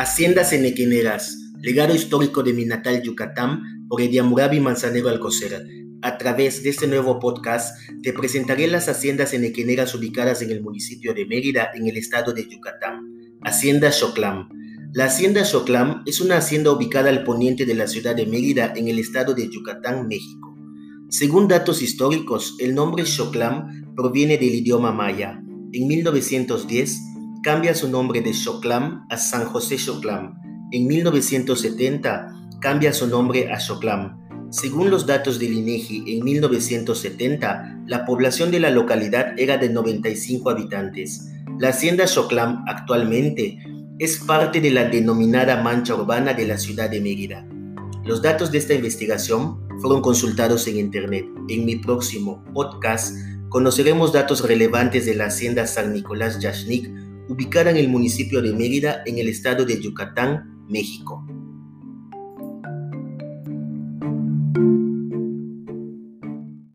Haciendas Enequeneras, legado histórico de mi natal Yucatán por Ediamurabi Manzanero Alcocer. A través de este nuevo podcast te presentaré las haciendas enequeneras ubicadas en el municipio de Mérida, en el estado de Yucatán. Hacienda Xoclam. La hacienda Xoclam es una hacienda ubicada al poniente de la ciudad de Mérida, en el estado de Yucatán, México. Según datos históricos, el nombre Xoclam proviene del idioma maya. En 1910, cambia su nombre de Xoclam a San José Xoclam. En 1970 cambia su nombre a Xoclam. Según los datos del INEGI, en 1970 la población de la localidad era de 95 habitantes. La hacienda Xoclam actualmente es parte de la denominada mancha urbana de la ciudad de Mérida. Los datos de esta investigación fueron consultados en Internet. En mi próximo podcast conoceremos datos relevantes de la hacienda San Nicolás Yashnik ubicada en el municipio de Mérida, en el estado de Yucatán, México.